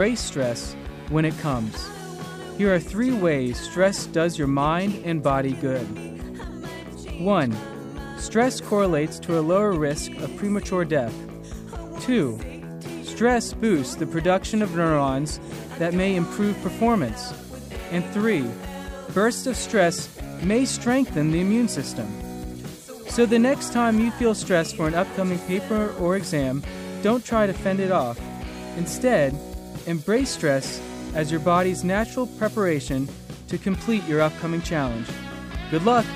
embrace stress when it comes. Here are three ways stress does your mind and body good. 1. Stress correlates to a lower risk of premature death. 2. Stress boosts the production of neurons that may improve performance. And 3. Bursts of stress may strengthen the immune system. So the next time you feel stressed for an upcoming paper or exam, don't try to fend it off. Instead, embrace stress as your body's natural preparation to complete your upcoming challenge. Good luck!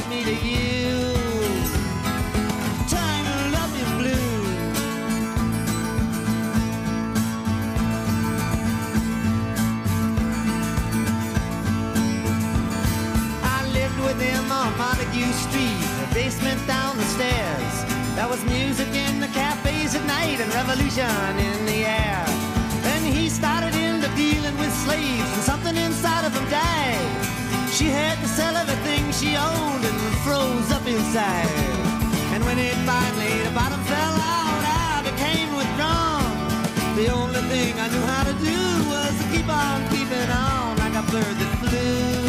But me to you blue. I lived with him on Montague Street, the basement down the stairs. There was music in the cafes at night and revolution in the air. Then he started into dealing with slaves, and something inside of him died. She had to sell everything she owned and froze up inside. And when it finally the bottom fell out, I became withdrawn. The only thing I knew how to do was to keep on keeping on like a bird that flew.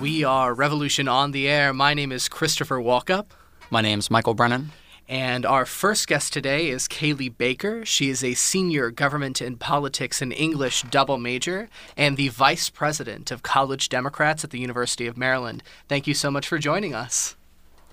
We are Revolution on the Air. My name is Christopher Walkup. My name's Michael Brennan. And our first guest today is Cayli Baker. She is a senior government and politics and English double major and the vice president of College Democrats at the University of Maryland. Thank you so much for joining us.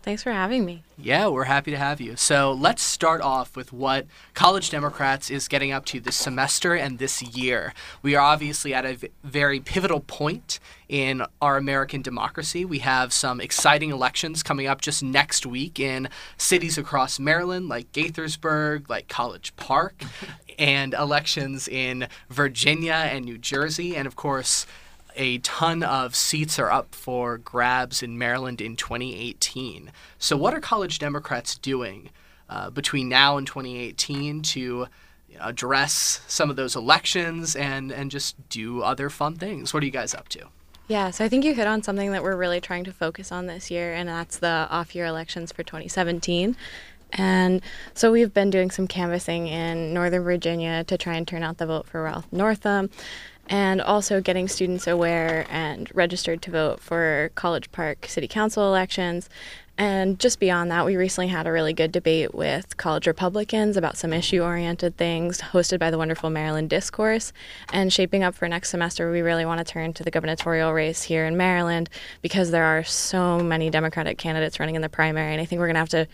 Thanks for having me. Yeah, we're happy to have you. So let's start off with what College Democrats is getting up to this semester and this year. We are obviously at a v- very pivotal point in our American democracy. We have some exciting elections coming up just next week in cities across Maryland, like Gaithersburg, like College Park, and elections in Virginia and New Jersey, and of course, a ton of seats are up for grabs in Maryland in 2018. So, what are college Democrats doing uh, between now and 2018 to you know, address some of those elections and, and just do other fun things? What are you guys up to? Yeah, so I think you hit on something that we're really trying to focus on this year, and that's the off year elections for 2017. And so we've been doing some canvassing in Northern Virginia to try and turn out the vote for Ralph Northam, and also getting students aware and registered to vote for College Park City Council elections. And just beyond that, we recently had a really good debate with college Republicans about some issue oriented things, hosted by the wonderful Maryland Discourse. And shaping up for next semester, we really want to turn to the gubernatorial race here in Maryland because there are so many Democratic candidates running in the primary. And I think we're going to have to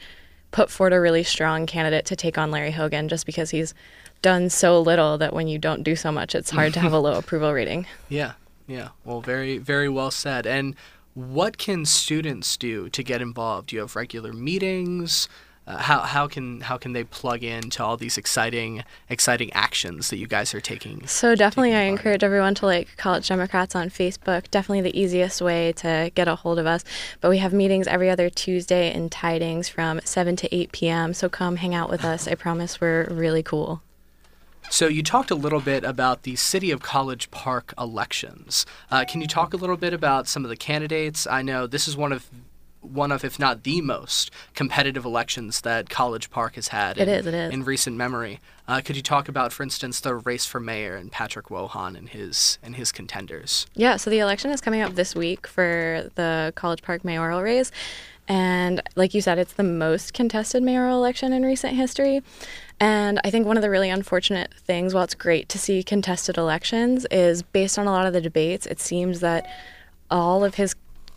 put forward a really strong candidate to take on Larry Hogan just because he's done so little that when you don't do so much, it's hard to have a low approval rating. Yeah, yeah. Well, very, very well said. And what can students do to get involved? Do you have regular meetings? uh, how how can how can they plug into all these exciting exciting actions that you guys are taking? So definitely, I taking in? encourage everyone to like College Democrats on Facebook. Definitely the easiest way to get a hold of us. But we have meetings every other Tuesday in Tydings from 7 to 8 p.m. So come hang out with us. I promise we're really cool. So you talked a little bit about the City of College Park elections. Uh, can you talk a little bit about some of the candidates? I know this is one of one of, if not the most competitive elections that College Park has had. It in, is, it is. in recent memory. Uh, could you talk about, for instance, the race for mayor and Patrick Wojahn and his and his contenders? Yeah, so the election is coming up this week for the College Park mayoral race. And like you said, it's the most contested mayoral election in recent history. And I think one of the really unfortunate things, while it's great to see contested elections, is based on a lot of the debates, it seems that all of his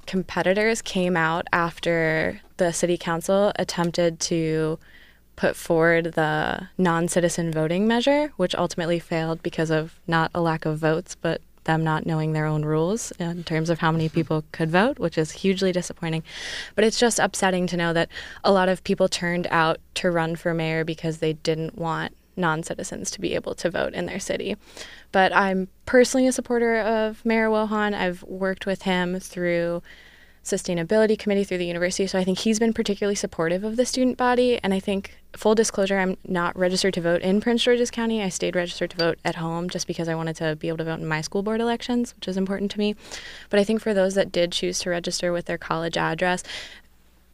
competitors came out after the city council attempted to put forward the non citizen voting measure, which ultimately failed because of not a lack of votes, but them not knowing their own rules in terms of how many mm-hmm. people could vote, which is hugely disappointing. But it's just upsetting to know that a lot of people turned out to run for mayor because they didn't want non citizens to be able to vote in their city. But I'm personally a supporter of Mayor Wojahn. I've worked with him through sustainability committee through the university. So I think he's been particularly supportive of the student body. And I think, full disclosure, I'm not registered to vote in Prince George's County. I stayed registered to vote at home just because I wanted to be able to vote in my school board elections, which is important to me. But I think for those that did choose to register with their college address,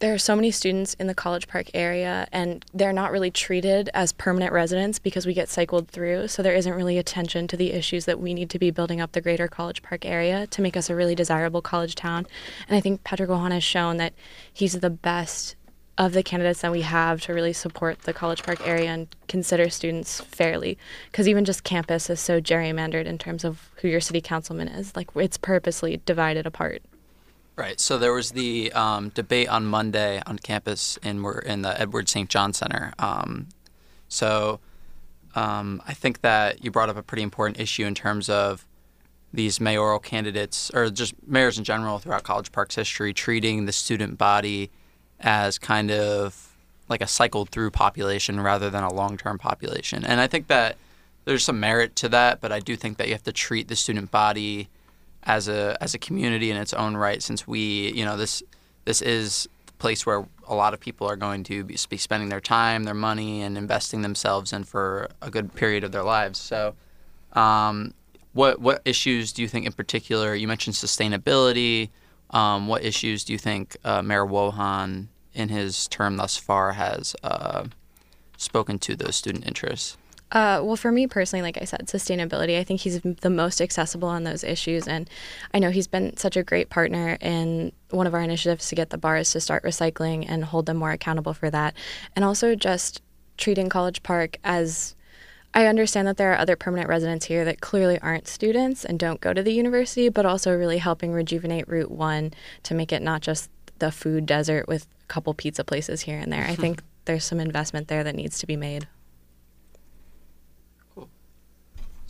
there are so many students in the College Park area, and they're not really treated as permanent residents because we get cycled through. So there isn't really attention to the issues that we need to be building up the greater College Park area to make us a really desirable college town. And I think Patrick Wojahn has shown that he's the best of the candidates that we have to really support the College Park area and consider students fairly. Because even just campus is so gerrymandered in terms of who your city councilman is. Like it's purposely divided apart. Right. So there was the um, debate on Monday on campus in in the Edward St. John Center. Um, so um, I think that you brought up a pretty important issue in terms of these mayoral candidates or just mayors in general throughout College Park's history treating the student body as kind of like a cycled through population rather than a long term population. And I think that there's some merit to that, but I do think that you have to treat the student body as a as a community in its own right since we you know this this is the place where a lot of people are going to be, spending their time their money and investing themselves in for a good period of their lives. So um, what what issues do you think in particular you mentioned sustainability um, what issues do you think uh, Mayor Wojahn in his term thus far has uh, spoken to those student interests uh, well, for me personally, like I said, sustainability. I think he's the most accessible on those issues, and I know he's been such a great partner in one of our initiatives to get the bars to start recycling and hold them more accountable for that, and also just treating College Park as. I understand that there are other permanent residents here that clearly aren't students and don't go to the university, but also really helping rejuvenate Route One to make it not just the food desert with a couple pizza places here and there. I think there's some investment there that needs to be made.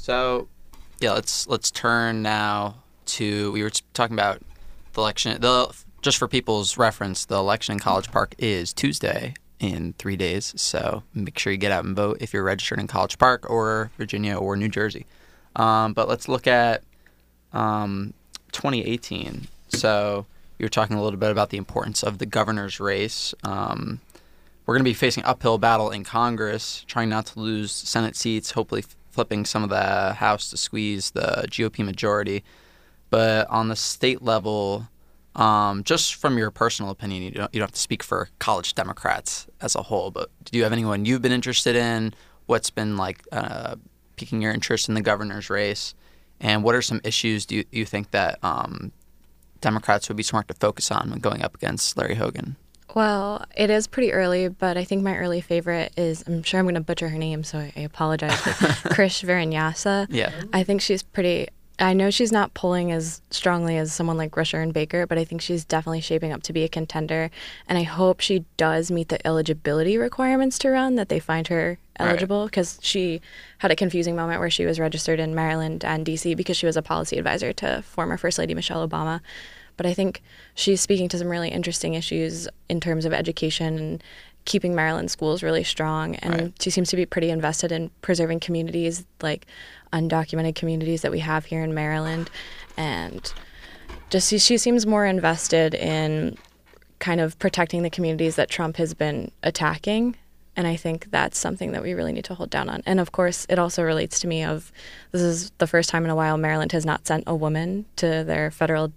So, yeah, let's let's turn now to we were talking about the election. The just for people's reference, the election in College Park is Tuesday in three days. So make sure you get out and vote if you're registered in College Park or Virginia or New Jersey. Um, but let's look at um, 2018. So you were talking a little bit about the importance of the governor's race. Um, we're going to be facing uphill battle in Congress, trying not to lose Senate seats. Hopefully, flipping some of the House to squeeze the GOP majority. But on the state level, um, just from your personal opinion, you don't, you don't have to speak for college Democrats as a whole, but do you have anyone you've been interested in? What's been like uh, piquing your interest in the governor's race? And what are some issues do you, you think that um, Democrats would be smart to focus on when going up against Larry Hogan? Well, it is pretty early, but I think my early favorite is I'm sure I'm going to butcher her name, so I apologize. Krish Vignarajah. Yeah. I think she's pretty. I know she's not pulling as strongly as someone like Rushern Baker, but I think she's definitely shaping up to be a contender. And I hope she does meet the eligibility requirements to run, that they find her eligible, because right. she had a confusing moment where she was registered in Maryland and DC because she was a policy advisor to former First Lady Michelle Obama. But I think she's speaking to some really interesting issues in terms of education and keeping Maryland schools really strong, and Right. she seems to be pretty invested in preserving communities like undocumented communities that we have here in Maryland, and just she, she seems more invested in kind of protecting the communities that Trump has been attacking. And I think that's something that we really need to hold down on. And of course, it also relates to me of this is the first time in a while Maryland has not sent a woman to their federal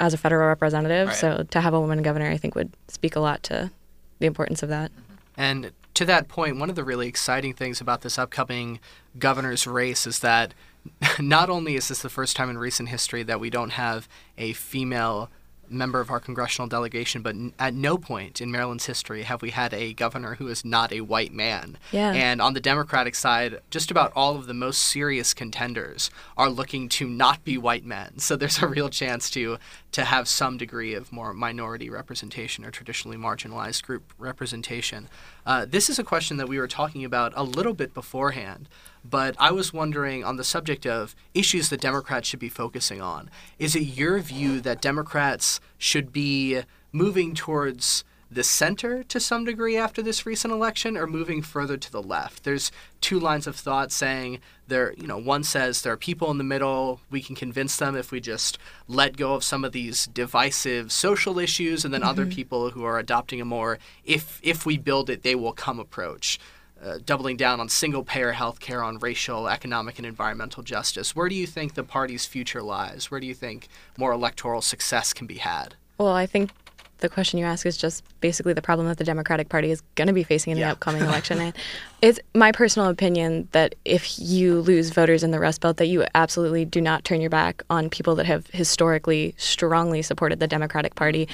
as a federal representative. Right. So to have a woman governor, I think would speak a lot to the importance of that. And to that point, one of the really exciting things about this upcoming governor's race is that not only is this the first time in recent history that we don't have a female member of our congressional delegation, but at no point in Maryland's history have we had a governor who is not a white man. Yeah. And on the Democratic side, just about all of the most serious contenders are looking to not be white men. So there's a real chance to to have some degree of more minority representation or traditionally marginalized group representation. Uh, this is a question that we were talking about a little bit beforehand, but I was wondering on the subject of issues that Democrats should be focusing on. Is it your view that Democrats should be moving towards the center to some degree after this recent election or moving further to the left. There's two lines of thought saying there, you know, one says there are people in the middle, we can convince them if we just let go of some of these divisive social issues and then other people who are adopting a more if if we build it they will come approach. Uh, doubling down on single payer health care, on racial, economic, and environmental justice. Where do you think the party's future lies? Where do you think more electoral success can be had? Well, I think the question you ask is just basically the problem that the Democratic Party is going to be facing in Yeah. the upcoming election. And it's my personal opinion that if you lose voters in the Rust Belt, that you absolutely do not turn your back on people that have historically strongly supported the Democratic Party.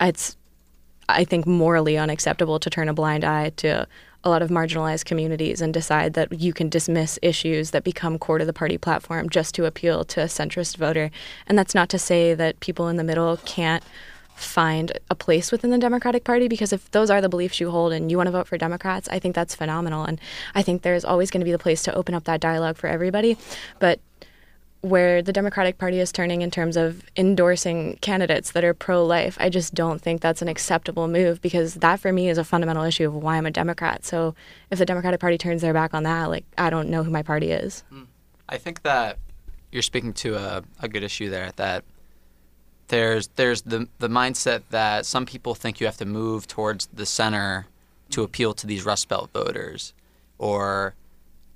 It's, I think, morally unacceptable to turn a blind eye to a lot of marginalized communities and decide that you can dismiss issues that become core to the party platform just to appeal to a centrist voter. And that's not to say that people in the middle can't find a place within the Democratic Party because if those are the beliefs you hold and you want to vote for Democrats, I think that's phenomenal. And I think there's always going to be the place to open up that dialogue for everybody. But where the Democratic Party is turning in terms of endorsing candidates that are pro life, I just don't think that's an acceptable move because that for me is a fundamental issue of why I'm a Democrat. So if the Democratic Party turns their back on that, like I don't know who my party is. Hmm. I think that you're speaking to a, a good issue there. That there's there's the the mindset that some people think you have to move towards the center to appeal to these Rust Belt voters, or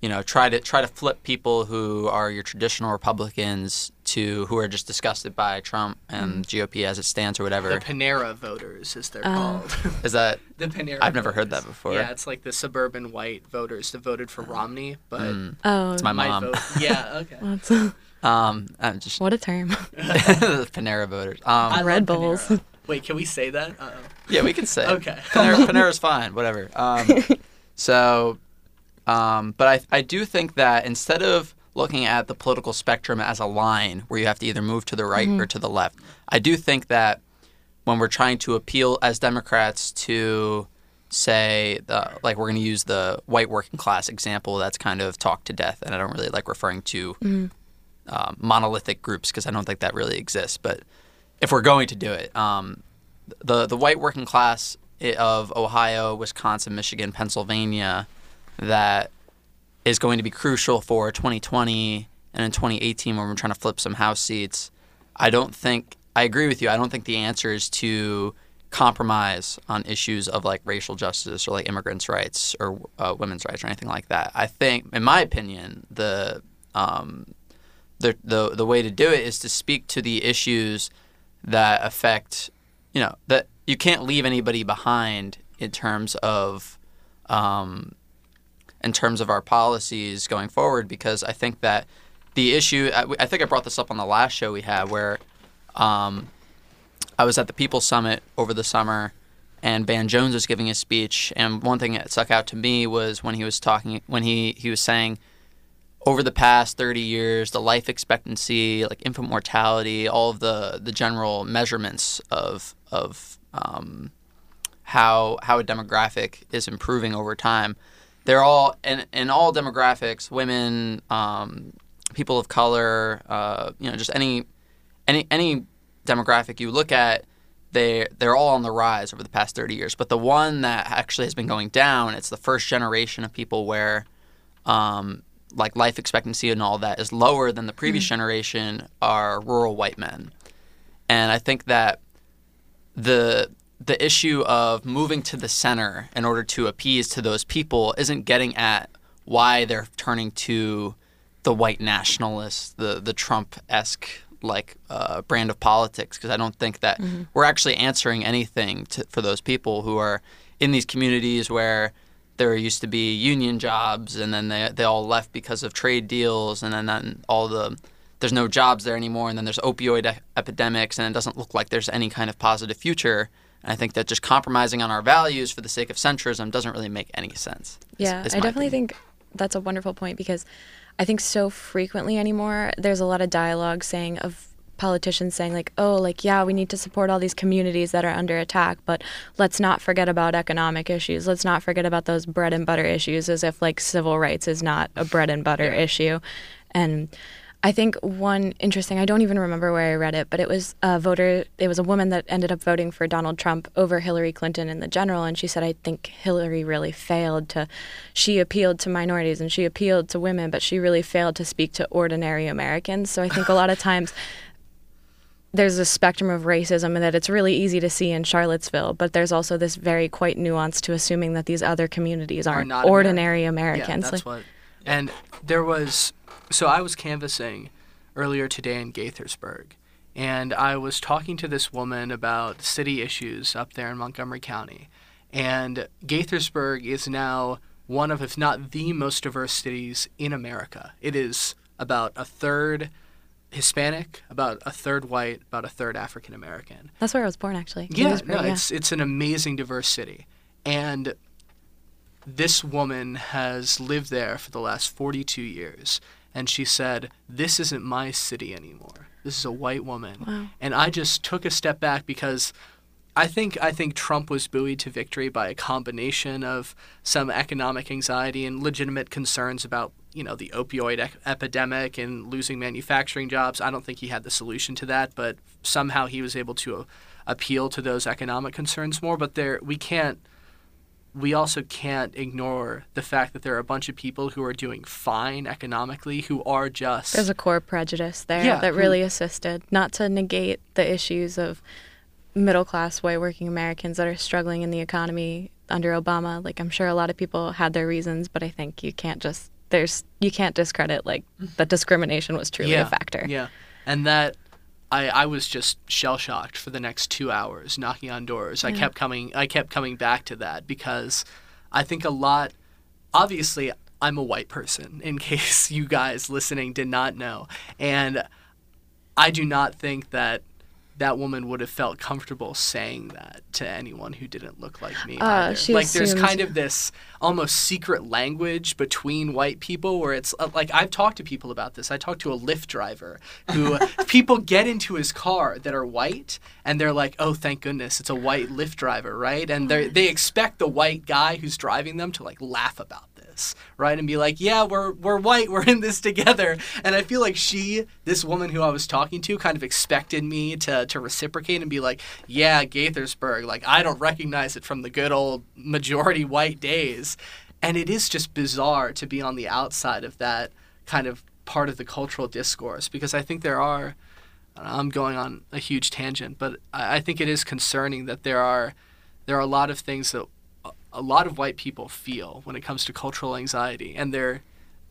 you know try to try to flip people who are your traditional Republicans to who are just disgusted by Trump and mm. GOP as it stands or whatever. The. Panera voters, as they're Oh. called. Is that the Panera. I've never heard that before. Yeah, it's like the suburban white voters that voted for mm. Romney, but mm. Oh, it's my might mom? vote. Yeah, okay. That's- Um, I'm just what a term. the Panera voters. Um, I Red love Bulls. Panera. Wait, can we say that? Uh-oh. Yeah, we can say. Okay. Panera, Panera's fine, whatever. Um, so, um, but I, I do think that instead of looking at the political spectrum as a line where you have to either move to the right or to the left, I do think that when we're trying to appeal as Democrats to say the like we're going to use the white working class example that's kind of talked to death and i don't really like referring to um, monolithic groups because i don't think that really exists but if we're going to do it um, the the white working class of Ohio, Wisconsin, Michigan, Pennsylvania that is going to be crucial for 2020 and in 2018 when we're trying to flip some House seats. I don't think I agree with you. I don't think the answer is to compromise on issues of like racial justice or like immigrants' rights or uh, women's rights or anything like that. I think, in my opinion, the um, the, the the way to do it is to speak to the issues that affect you know that you can't leave anybody behind in terms of um, in terms of our policies going forward because I think that the issue I, I think I brought this up on the last show we had where um, I was at the People's Summit over the summer and Van Jones was giving a speech. And one thing that stuck out to me was when he was talking when he, he was saying over the past 30 years, the life expectancy, like infant mortality, all of the, the general measurements of of um, how how a demographic is improving over time, they're all in, in all demographics, women, um, people of color, uh, you know, just any any any demographic you look at, they they're all on the rise over the past 30 years. But the one that actually has been going down, it's the first generation of people where um, like life expectancy and all that is lower than the previous mm-hmm. generation are rural white men. And I think that the the issue of moving to the center in order to appease to those people isn't getting at why they're turning to the white nationalists, the the Trump esque like uh, brand of politics, because I don't think that mm-hmm. we're actually answering anything to, for those people who are in these communities where there used to be union jobs, and then they they all left because of trade deals, and then, then all the there's no jobs there anymore, and then there's opioid e- epidemics, and it doesn't look like there's any kind of positive future. And I think that just compromising on our values for the sake of centrism doesn't really make any sense. Yeah, is, is I definitely opinion. think that's a wonderful point because I think so frequently anymore there's a lot of dialogue saying of politicians saying like oh like yeah we need to support all these communities that are under attack but let's not forget about economic issues let's not forget about those bread and butter issues as if like civil rights is not a bread and butter yeah. issue and I think one interesting, I don't even remember where I read it, but it was a voter, it was a woman that ended up voting for Donald Trump over Hillary Clinton in the general. And she said, I think Hillary really failed to, she appealed to minorities and she appealed to women, but she really failed to speak to ordinary Americans. So I think a lot of times, there's a spectrum of racism and that it's really easy to see in Charlottesville, but there's also this very quite nuance to assuming that these other communities aren't Are ordinary American. Americans. Yeah, that's like, what. And there was so I was canvassing earlier today in Gaithersburg, and I was talking to this woman about city issues up there in Montgomery County. And Gaithersburg is now one of, if not the most diverse cities in America. It is about a third Hispanic, about a third white, about a third African American. That's where I was born, actually. Yeah, no, yeah. it's it's an amazing diverse city, and this woman has lived there for the last 42 years and she said, This isn't my city anymore. This is a white woman. Wow. And I just took a step back because I think I think Trump was buoyed to victory by a combination of some economic anxiety and legitimate concerns about you know the opioid e- epidemic and losing manufacturing jobs. I don't think he had the solution to that, but somehow he was able to uh, appeal to those economic concerns more. But there, we can't we also can't ignore the fact that there are a bunch of people who are doing fine economically who are just there's a core prejudice there yeah, that really who, assisted not to negate the issues of middle class white working americans that are struggling in the economy under obama like i'm sure a lot of people had their reasons but i think you can't just there's you can't discredit like mm-hmm. that discrimination was truly yeah, a factor yeah and that I, I was just shell shocked for the next two hours, knocking on doors. Yeah. I kept coming I kept coming back to that because I think a lot obviously I'm a white person, in case you guys listening did not know. And I do not think that that woman would have felt comfortable saying that to anyone who didn't look like me. Uh, like there's kind of this almost secret language between white people where it's uh, like I've talked to people about this. I talked to a Lyft driver who people get into his car that are white and they're like, "Oh, thank goodness, it's a white Lyft driver," right? And they they expect the white guy who's driving them to like laugh about this, right? And be like, yeah, we're we're white, we're in this together. And I feel like she, this woman who I was talking to, kind of expected me to to reciprocate and be like, yeah, Gaithersburg, like I don't recognize it from the good old majority white days. And it is just bizarre to be on the outside of that kind of part of the cultural discourse because I think there are. I'm going on a huge tangent, but I think it is concerning that there are there are a lot of things that a lot of white people feel when it comes to cultural anxiety, and they're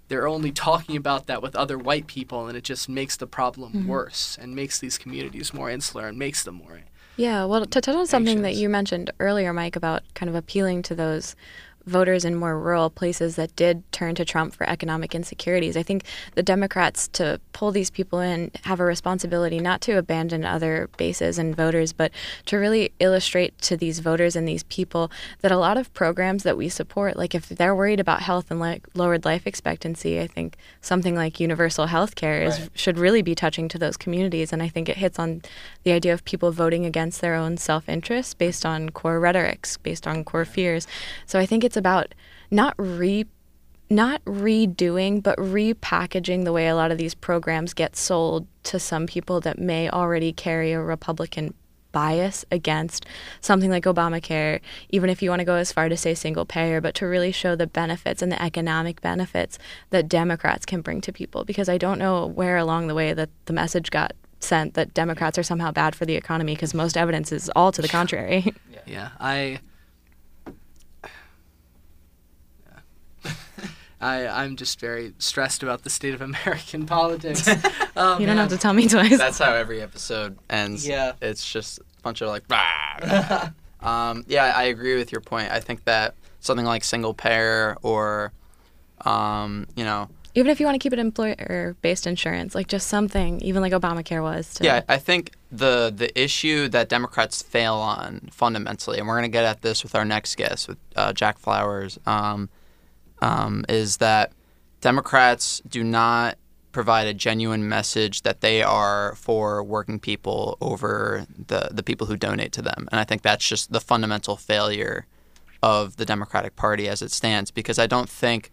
they're only talking about that with other white people, and it just makes the problem mm-hmm. worse and makes these communities more insular and makes them more. Yeah, well, to touch on something that you mentioned earlier, Mike, about kind of appealing to those voters in more rural places that did turn to Trump for economic insecurities. I think the Democrats, to pull these people in, have a responsibility not to abandon other bases and voters, but to really illustrate to these voters and these people that a lot of programs that we support, like if they're worried about health and like lowered life expectancy, I think something like universal health care is, right. should really be touching to those communities. And I think it hits on the idea of people voting against their own self interest based on core rhetorics, based on core fears. So I think it's about not re not redoing but repackaging the way a lot of these programs get sold to some people that may already carry a republican bias against something like Obamacare, even if you want to go as far to say single payer, but to really show the benefits and the economic benefits that Democrats can bring to people. Because I don't know where along the way that the message got sent that Democrats are somehow bad for the economy, because most evidence is all to the contrary. Yeah, I. I, I'm just very stressed about the state of American politics. Oh, you don't man. have to tell me twice. That's how every episode ends. Yeah. It's just a bunch of like, "Rah." um, yeah, I agree with your point. I think that something like single payer or, um, you know, even if you want to keep it employer-based insurance, like just something, even like Obamacare was. To, Yeah, I think the the issue that Democrats fail on fundamentally, and we're going to get at this with our next guest, with uh, Jack Flowers, um, um, is that Democrats do not provide a genuine message that they are for working people over the the people who donate to them, and I think that's just the fundamental failure of the Democratic Party as it stands. Because I don't think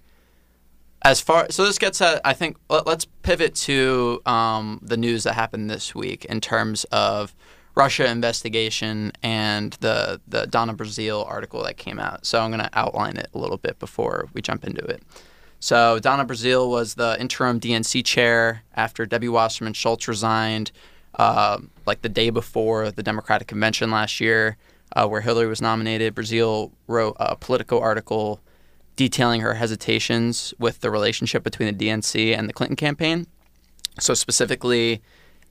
as far so this gets at i think let, us pivot to um, the news that happened this week in terms of russia investigation and the the donna brazile article that came out. So i'm going to outline it a little bit before we jump into it. So donna brazile was the interim dnc chair after debbie wasserman schultz resigned uh, like the day before the democratic convention last year uh, where hillary was nominated. Brazile wrote a Politico article detailing her hesitations with the relationship between the DNC and the Clinton campaign. So, specifically,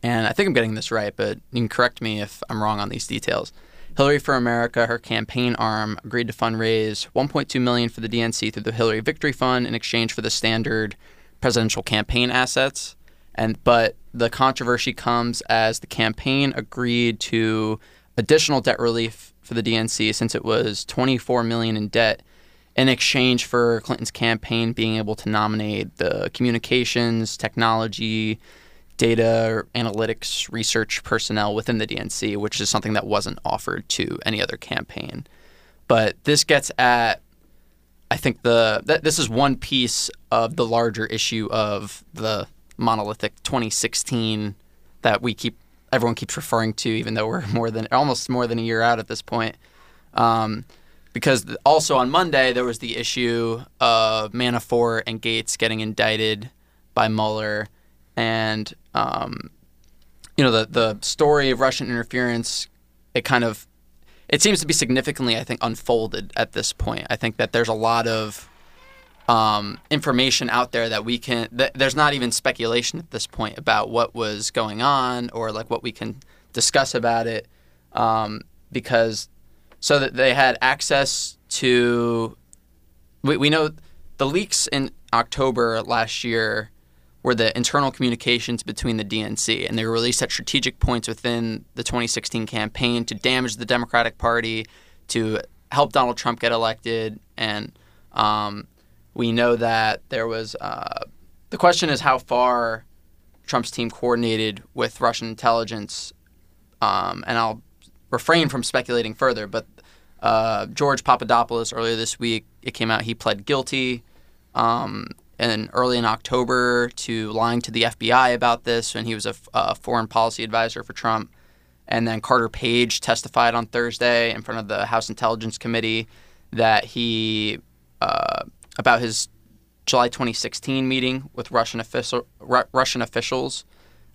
and I think I'm getting this right, but you can correct me if I'm wrong on these details. Hillary for America, her campaign arm, agreed to fundraise 1.2 million for the DNC through the Hillary Victory Fund in exchange for the standard presidential campaign assets. And but the controversy comes as the campaign agreed to additional debt relief for the DNC since it was 24 million in debt in exchange for Clinton's campaign being able to nominate the communications, technology, data, analytics, research personnel within the DNC, which is something that wasn't offered to any other campaign. But this gets at, I think the th- this is one piece of the larger issue of the monolithic 2016 that we keep everyone keeps referring to, even though we're more than almost more than a year out at this point. Um, because also on Monday there was the issue of Manafort and Gates getting indicted by Mueller, and um, you know the the story of Russian interference. It kind of it seems to be significantly, I think, unfolded at this point. I think that there's a lot of um, information out there that we can. Th- there's not even speculation at this point about what was going on or like what we can discuss about it, um, because so that they had access to. We, we know the leaks in October last year were the internal communications between the DNC, and they were released at strategic points within the 2016 campaign to damage the Democratic Party, to help Donald Trump get elected, and um, we know that there was. Uh, the question is how far Trump's team coordinated with Russian intelligence, um, and I'll refrain from speculating further, but uh, George Papadopoulos earlier this week, it came out he pled guilty. Um, and early in October to lying to the FBI about this when he was a, a foreign policy advisor for Trump. And then Carter Page testified on Thursday in front of the House Intelligence Committee that he uh, about his July 2016 meeting with Russian official Ru- Russian officials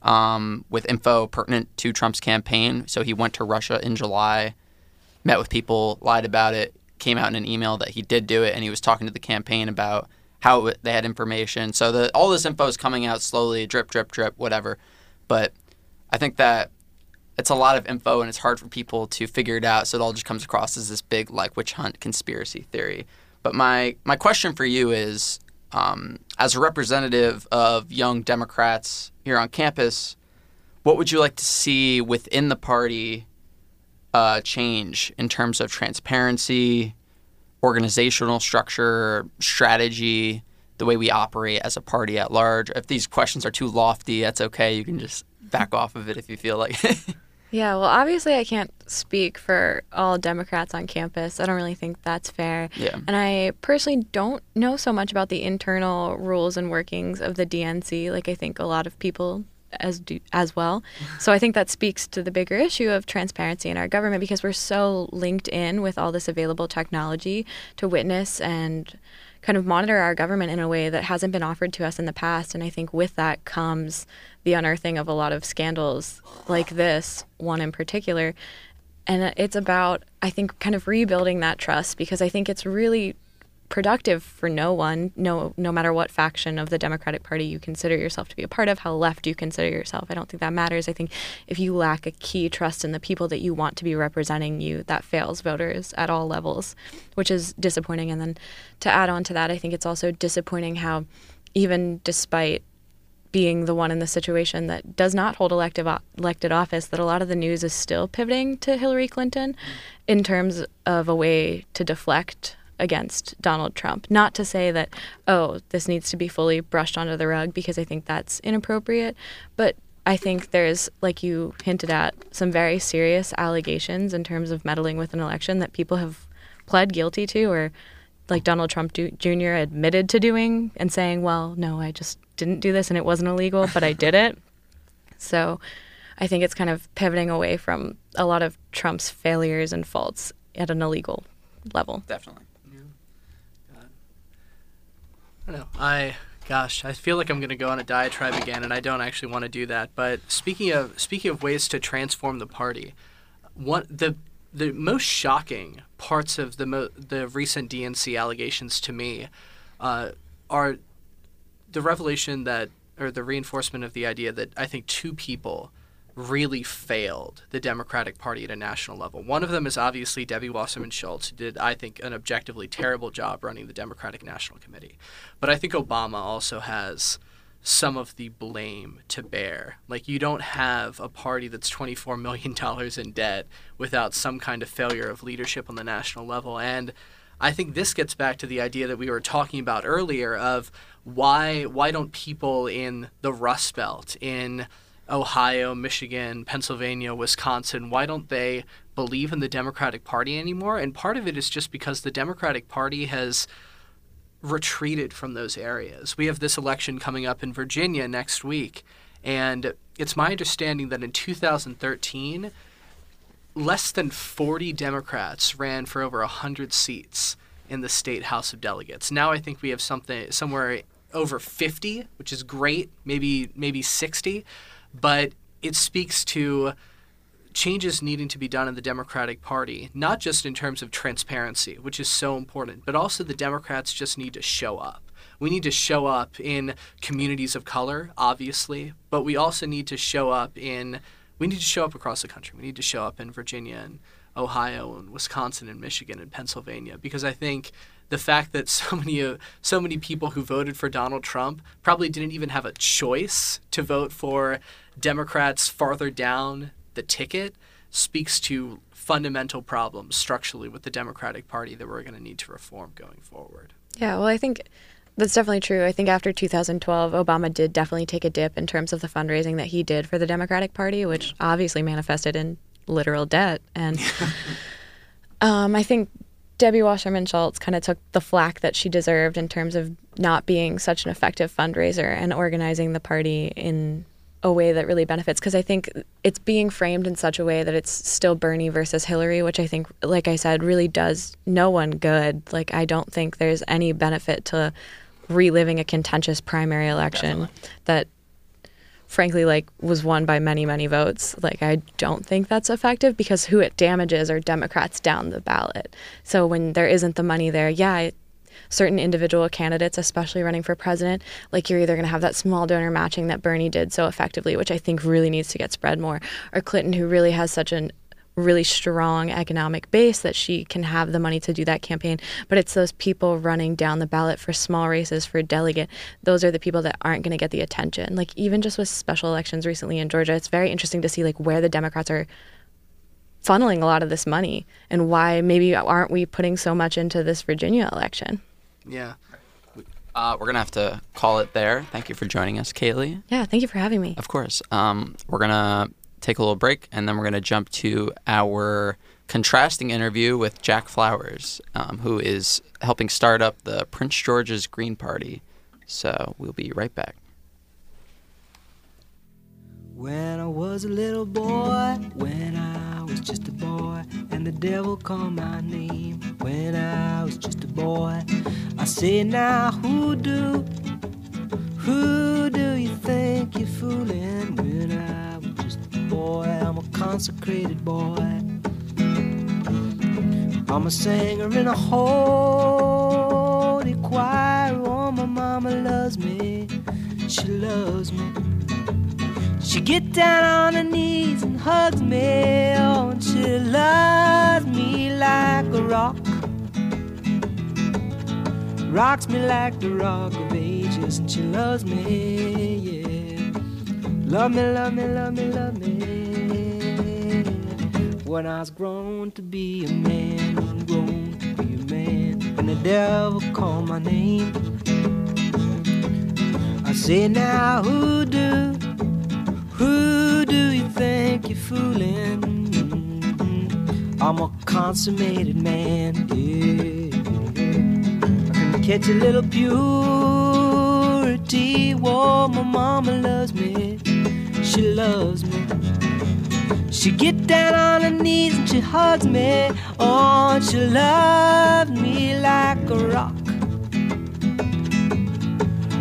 um, with info pertinent to Trump's campaign. So he went to Russia in July, met with people, lied about it, came out in an email that he did do it, and he was talking to the campaign about how it, they had information. So the, all this info is coming out slowly, drip, drip, drip, whatever. But I think that it's a lot of info, and it's hard for people to figure it out. So it all just comes across as this big like witch hunt conspiracy theory. But my my question for you is, um, as a representative of young Democrats here on campus, what would you like to see within the party uh, change in terms of transparency, organizational structure, strategy, the way we operate as a party at large? If these questions are too lofty, that's okay. You can just back off of it if you feel like. Yeah, well, obviously, I can't speak for all Democrats on campus. I don't really think that's fair. Yeah. And I personally don't know so much about the internal rules and workings of the DNC. Like, I think a lot of people as do, as well. So I think that speaks to the bigger issue of transparency in our government because we're so linked in with all this available technology to witness and kind of monitor our government in a way that hasn't been offered to us in the past. And I think with that comes the unearthing of a lot of scandals like this one in particular. And it's about, I think, kind of rebuilding that trust because I think it's really productive for no one, no no matter what faction of the Democratic Party you consider yourself to be a part of, how left you consider yourself. I don't think that matters. I think if you lack a key trust in the people that you want to be representing you, that fails voters at all levels, which is disappointing. And then to add on to that, I think it's also disappointing how even despite being the one in the situation that does not hold elective elected office that a lot of the news is still pivoting to Hillary Clinton in terms of a way to deflect against Donald Trump. Not to say that, oh, this needs to be fully brushed under the rug because I think that's inappropriate, but I think there's, like you hinted at, some very serious allegations in terms of meddling with an election that people have pled guilty to or like Donald Trump Jr. admitted to doing and saying, well, no, I just didn't do this and it wasn't illegal, but I did it. So I think it's kind of pivoting away from a lot of Trump's failures and faults at an illegal level. Definitely. I don't know. I gosh, I feel like I'm going to go on a diatribe again, and I don't actually want to do that. But speaking of speaking of ways to transform the party, one the the most shocking parts of the mo- the recent DNC allegations to me uh, are the revelation that or the reinforcement of the idea that I think two people really failed the Democratic Party at a national level. One of them is obviously Debbie Wasserman Schultz, who did, I think, an objectively terrible job running the Democratic National Committee. But I think Obama also has some of the blame to bear. Like, you don't have a party that's $24 million in debt without some kind of failure of leadership on the national level. And I think this gets back to the idea that we were talking about earlier of why why don't people in the Rust Belt in Ohio, Michigan, Pennsylvania, Wisconsin, why don't they believe in the Democratic Party anymore? And part of it is just because the Democratic Party has retreated from those areas. We have this election coming up in Virginia next week, and it's my understanding that in 2013, less than 40 Democrats ran for over 100 seats in the state House of Delegates. Now I think we have something somewhere over 50, which is great, maybe maybe 60 but it speaks to changes needing to be done in the Democratic Party, not just in terms of transparency, which is so important, but also the Democrats just need to show up. We need to show up in communities of color, obviously, but we also need to show up in we need to show up across the country. We need to show up in Virginia and Ohio and Wisconsin and Michigan and Pennsylvania because I think the fact that so many so many people who voted for Donald Trump probably didn't even have a choice to vote for Democrats farther down the ticket speaks to fundamental problems structurally with the Democratic Party that we're going to need to reform going forward. Yeah, well, I think that's definitely true. I think after 2012, Obama did definitely take a dip in terms of the fundraising that he did for the Democratic Party, which obviously manifested in literal debt. And um, I think Debbie Wasserman Schultz kind of took the flack that she deserved in terms of not being such an effective fundraiser and organizing the party in a way that really benefits because I think it's being framed in such a way that it's still Bernie versus Hillary, which I think, like I said, really does no one good. Like, I don't think there's any benefit to reliving a contentious primary election Definitely. that frankly like was won by many many votes like i don't think that's effective because who it damages are democrats down the ballot so when there isn't the money there yeah certain individual candidates especially running for president like you're either going to have that small donor matching that bernie did so effectively which i think really needs to get spread more or clinton who really has such an really strong economic base that she can have the money to do that campaign. But it's those people running down the ballot for small races for delegate. Those are the people that aren't going to get the attention. Like even just with special elections recently in Georgia, it's very interesting to see like where the Democrats are funneling a lot of this money and why maybe aren't we putting so much into this Virginia election. Yeah. Uh, we're gonna have to call it there. Thank you for joining us, Cayli. Yeah, thank you for having me. Of course. Um, we're gonna take a little break, and then we're going to jump to our contrasting interview with Jack Flowers, um, who is helping start up the Prince George's Green Party. So we'll be right back. When I was a little boy, when I was just a boy, and the devil called my name. When I was just a boy, I say now, who do, who do you think you're fooling? When I was just a boy, I'm a consecrated boy. I'm a singer in a holy choir. Oh, my mama loves me. She loves me. She get down on her knees and hugs me. Oh, and she loves me like a rock. Rocks me like the rock of ages, and she loves me, yeah. Love me, love me, love me, love me. When I was grown to be a man, grown to be a man, and the devil called my name. I say now, who do, who do you think you're fooling? I'm a consummated man, yeah. I can catch a little purity. Whoa, my mama loves me, she loves me. She get down on her knees and she hugs me. Oh, she loves me like a rock.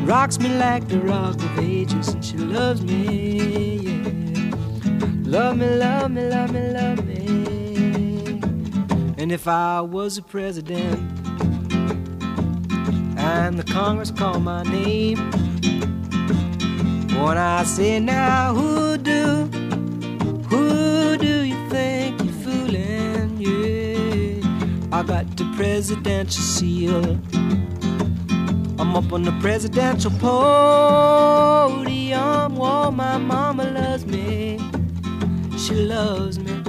Rocks me like the rock of ages, and she loves me. Love me, love me, love me, love me. And if I was a president and the Congress called my name, when I say now, who do? Who do you think you're fooling? Yeah, I got the presidential seal. I'm up on the presidential podium. Whoa, my mama loves me. She loves me.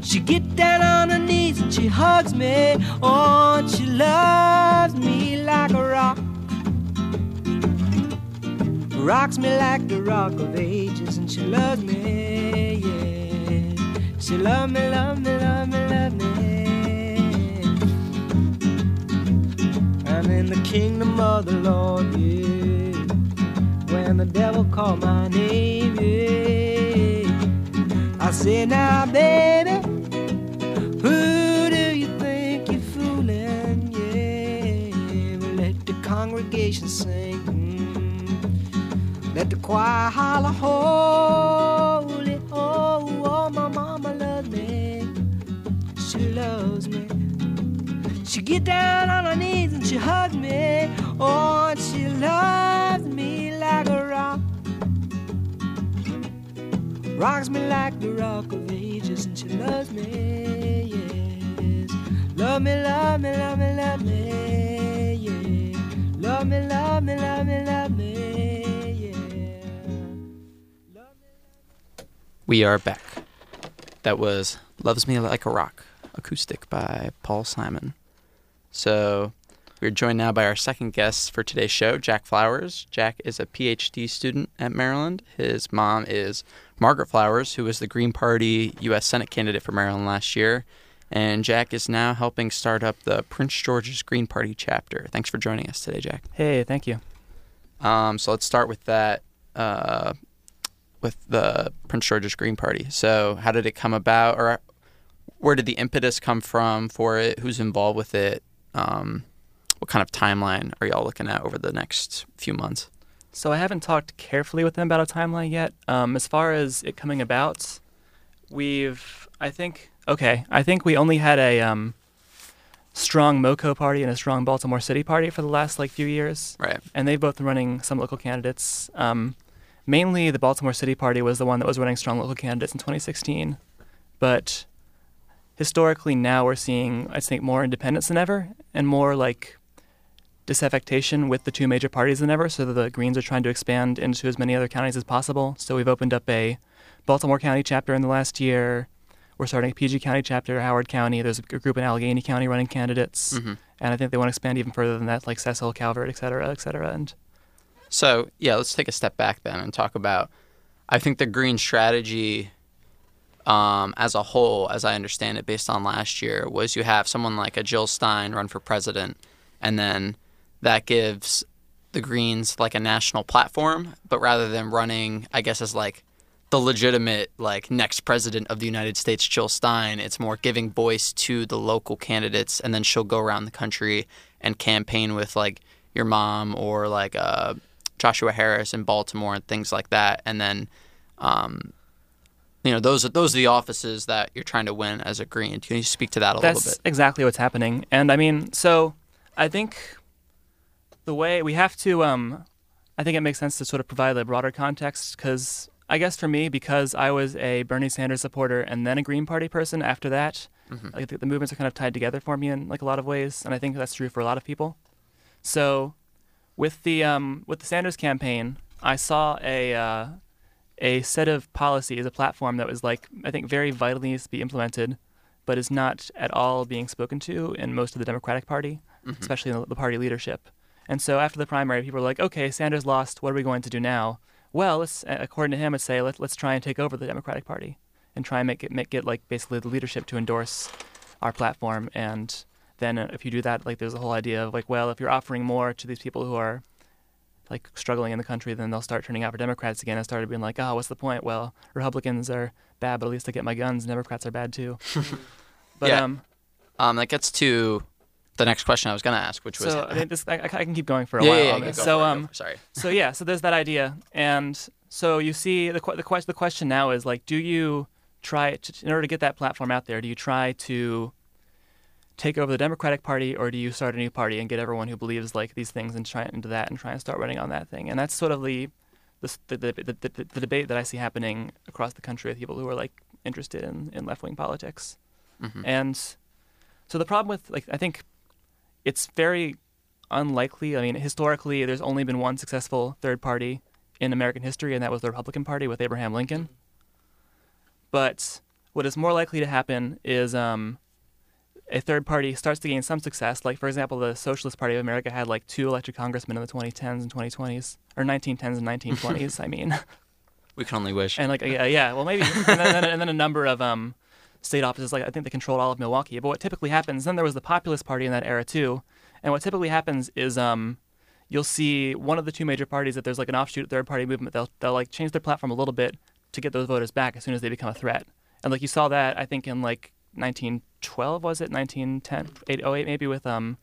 She get down on her knees and she hugs me. Oh, and she loves me like a rock. Rocks me like the rock of ages, and she loves me, yeah. She love me, love me, love me, love me. I'm in the kingdom of the Lord, yeah. When the devil called my name, yeah. I say now, baby, who do you think you're fooling? Yeah, let the congregation sing. Let the choir holler, holy, oh, oh, my mama loves me. She loves me. She get down on her knees and she hugs me. Oh, and she loves Rocks me like the rock of ages, and she loves me, yes. Love me, love me, love me, love me, yeah. Love me, love me, love me, love me. We are back. That was Loves Me Like a Rock, acoustic by Paul Simon. So we're joined now by our second guest for today's show, Jack Flowers. Jack is a PhD student at Maryland. His mom is Margaret Flowers, who was the Green Party U.S. Senate candidate for Maryland last year. And Jack is now helping start up the Prince George's Green Party chapter. Thanks for joining us today, Jack. Hey, thank you. Um, so let's start with that, uh, with the Prince George's Green Party. So how did it come about, or where did the impetus come from for it? Who's involved with it? Um, what kind of timeline are y'all looking at over the next few months? So I haven't talked carefully with them about a timeline yet. Um, as far as it coming about, we've I think okay, I think we only had a um, strong MoCo party and a strong Baltimore City party for the last like few years, Right. and they've both been running some local candidates. Um, mainly, the Baltimore City party was the one that was running strong local candidates in 2016, but historically now we're seeing I think more independence than ever and more like disaffectation with the two major parties than ever. So the Greens are trying to expand into as many other counties as possible. So we've opened up a Baltimore County chapter in the last year. We're starting a PG County chapter, Howard County. There's a group in Allegany County running candidates, Mhm. and I think they want to expand even further than that, like Cecil, Calvert, et cetera, et cetera. And So yeah, let's take a step back then and talk about. I think the green strategy, um, as a whole, as I understand it, based on last year, was you have someone like a Jill Stein run for president, and then that gives the Greens like a national platform, but rather than running, I guess, as like the legitimate like next president of the United States, Jill Stein, it's more giving voice to the local candidates, and then she'll go around the country and campaign with like your mom or like uh, Joshua Harris in Baltimore and things like that, and then. Um, you know, those are those are the offices that you're trying to win as a green. Can you speak to that a That's little bit? That's exactly what's happening. And I mean, so I think the way we have to, um, I think it makes sense to sort of provide a broader context because I guess for me, because I was a Bernie Sanders supporter and then a Green Party person after that, I think the movements are kind of tied together for me in like a lot of ways, and I think that's true for a lot of people. So, with the um, with the Sanders campaign, I saw a uh, a set of policies, a platform that was like I think very vitally needs to be implemented, but is not at all being spoken to in most of the Democratic Party, especially in the, the party leadership. And so after the primary, people were like, "Okay, Sanders lost. What are we going to do now?" Well, let's, according to him, let's say let, let's try and take over the Democratic Party and try and make it make get like basically the leadership to endorse our platform. And then uh, if you do that, like there's a whole idea of like, well, if you're offering more to these people who are like struggling in the country, then they'll start turning out for Democrats again and started being like, oh, what's the point? Well, Republicans are bad, but at least I get my guns. and Democrats are bad too. but Yeah. um, Um, that gets to the next question I was going to ask, which was so I, this, I, I can keep going for a yeah, while yeah, on yeah, this. So um, it. sorry. so yeah, so there's that idea, and so you see the the question the question now is like, do you try to, in order to get that platform out there? Do you try to take over the Democratic Party, or do you start a new party and get everyone who believes like these things and try into that and try and start running on that thing? And that's sort of the the the, the, the, the, the debate that I see happening across the country with people who are like interested in, in left wing politics. Mm-hmm. And so the problem with like I think it's very unlikely. I mean, historically, there's only been one successful third party in American history, and that was the Republican Party with Abraham Lincoln. But what is more likely to happen is um, a third party starts to gain some success. Like, for example, the Socialist Party of America had like two elected congressmen in the 2010s and 2020s, or 1910s and 1920s. I mean, We can only wish. and like yeah, yeah well maybe and then, and then a number of um, state offices like I think they controlled all of Milwaukee. But what typically happens then there was the Populist Party in that era too, and what typically happens is um, you'll see one of the two major parties that there's like an offshoot third party movement they'll they'll like change their platform a little bit to get those voters back as soon as they become a threat. And like you saw that I think in like 1912 was it 1910 8, maybe with um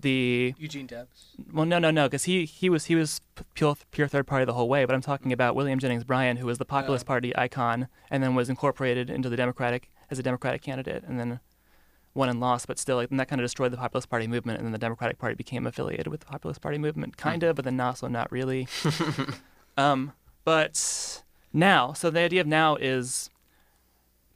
the Eugene Debs. well, no, no, no, because he he was he was pure pure third party the whole way. But I'm talking about William Jennings Bryan, who was the Populist Party icon, and then was incorporated into the Democratic as a Democratic candidate, and then won and lost. But still, like, and that kind of destroyed the Populist Party movement, and then the Democratic Party became affiliated with the Populist Party movement, kind of, but then also not really. um, but now, so the idea of now is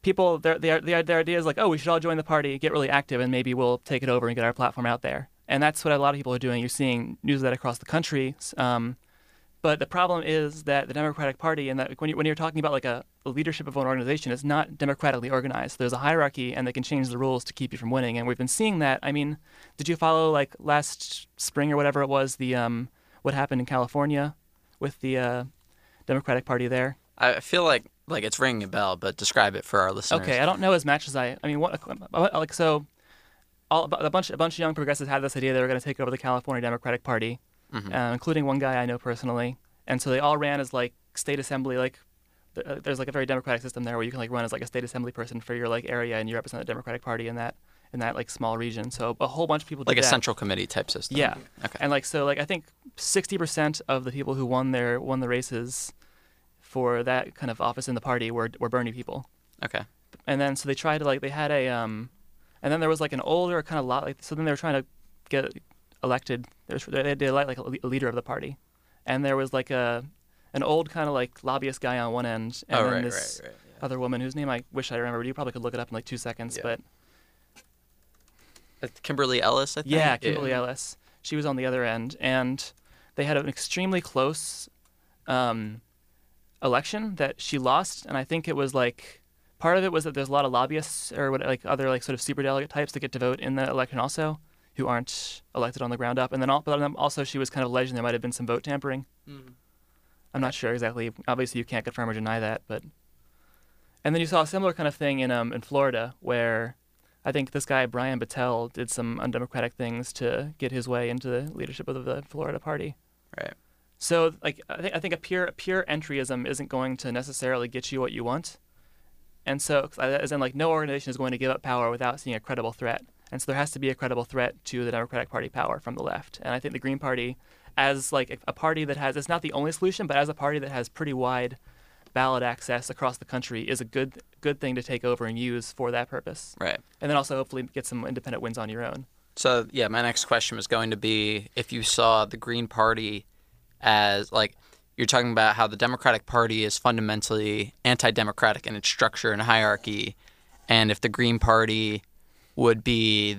people their, their their their idea is like, oh, we should all join the party, get really active, and maybe we'll take it over and get our platform out there. And that's what a lot of people are doing. You're seeing news of that across the country. Um, but the problem is that the Democratic Party, and that when, you, when you're talking about like a, a leadership of an organization, is not democratically organized. There's a hierarchy, and they can change the rules to keep you from winning. And we've been seeing that. I mean, did you follow like last spring or whatever it was the um, what happened in California with the uh, Democratic Party there? I feel like like it's ringing a bell, but describe it for our listeners. Okay, I don't know as much as I. I mean, what like so, all a bunch a bunch of young progressives had this idea they were going to take over the California Democratic Party, Mhm. uh, including one guy I know personally, and so they all ran as like state assembly. Like, there's like a very democratic system there where you can like run as like a state assembly person for your like area and you represent the Democratic Party in that in that like small region. So a whole bunch of people like a that. central committee type system. Yeah. Okay. And like so like I think 60% of the people who won their won the races for that kind of office in the party were were Bernie people okay. and then so they tried to like they had a um and then there was like an older kind of lot like so then they were trying to get elected there's they had to elect like a leader of the party and there was like a an old kind of like lobbyist guy on one end and oh then right, this right, right. yeah. other woman whose name I wish I remembered you probably could look it up in like two seconds Yeah. but Uh, Kimberly Ellis, I think. yeah Kimberly Ellis she was on the other end and they had an extremely close um election that she lost and I think it was like part of it was that there's a lot of lobbyists or what like other like sort of super delegate types that get to vote in the election also who aren't elected on the ground up and then al- but also she was kind of alleging there might have been some vote tampering Mm. I'm not sure exactly. Obviously you can't confirm or deny that but. And then you saw a similar kind of thing in um in florida where i think this guy brian Bittel did some undemocratic things to get his way into the leadership of the florida party. Right. So, like, I think I think a pure a pure entryism isn't going to necessarily get you what you want, and so as in like no organization is going to give up power without seeing a credible threat, and so there has to be a credible threat to the Democratic Party power from the left, and I think the Green Party, as like a party that has it's not the only solution, but as a party that has pretty wide ballot access across the country, is a good good thing to take over and use for that purpose, Right. and then also hopefully get some independent wins on your own. So yeah, my next question was going to be if you saw the Green Party as like you're talking about how the Democratic Party is fundamentally anti-democratic in its structure and hierarchy, and if the Green Party would be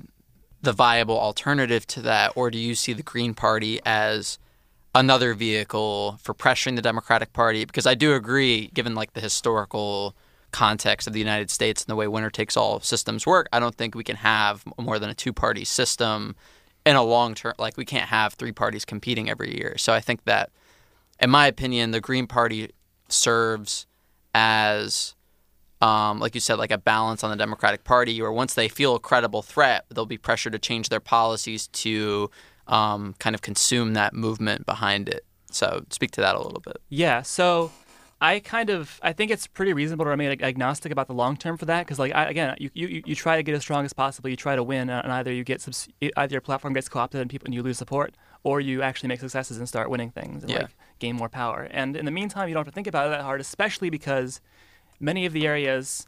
the viable alternative to that, or do you see the Green Party as another vehicle for pressuring the Democratic Party? Because I do agree, given like the historical context of the United States and the way winner takes all systems work, I don't think we can have more than a two party system in a long term. Like, we can't have three parties competing every year. So I think that, in my opinion, the Green Party serves as, um, like you said, like a balance on the Democratic Party, where once they feel a credible threat, they'll be pressured to change their policies to um, kind of consume that movement behind it. So speak to that a little bit. Yeah, so I kind of I think it's pretty reasonable to remain agnostic about the long term for that because like I, again you, you you try to get as strong as possible you try to win and either you get subs- either your platform gets co-opted and people and you lose support or you actually make successes and start winning things and Yeah. like gain more power and in the meantime you don't have to think about it that hard especially because many of the areas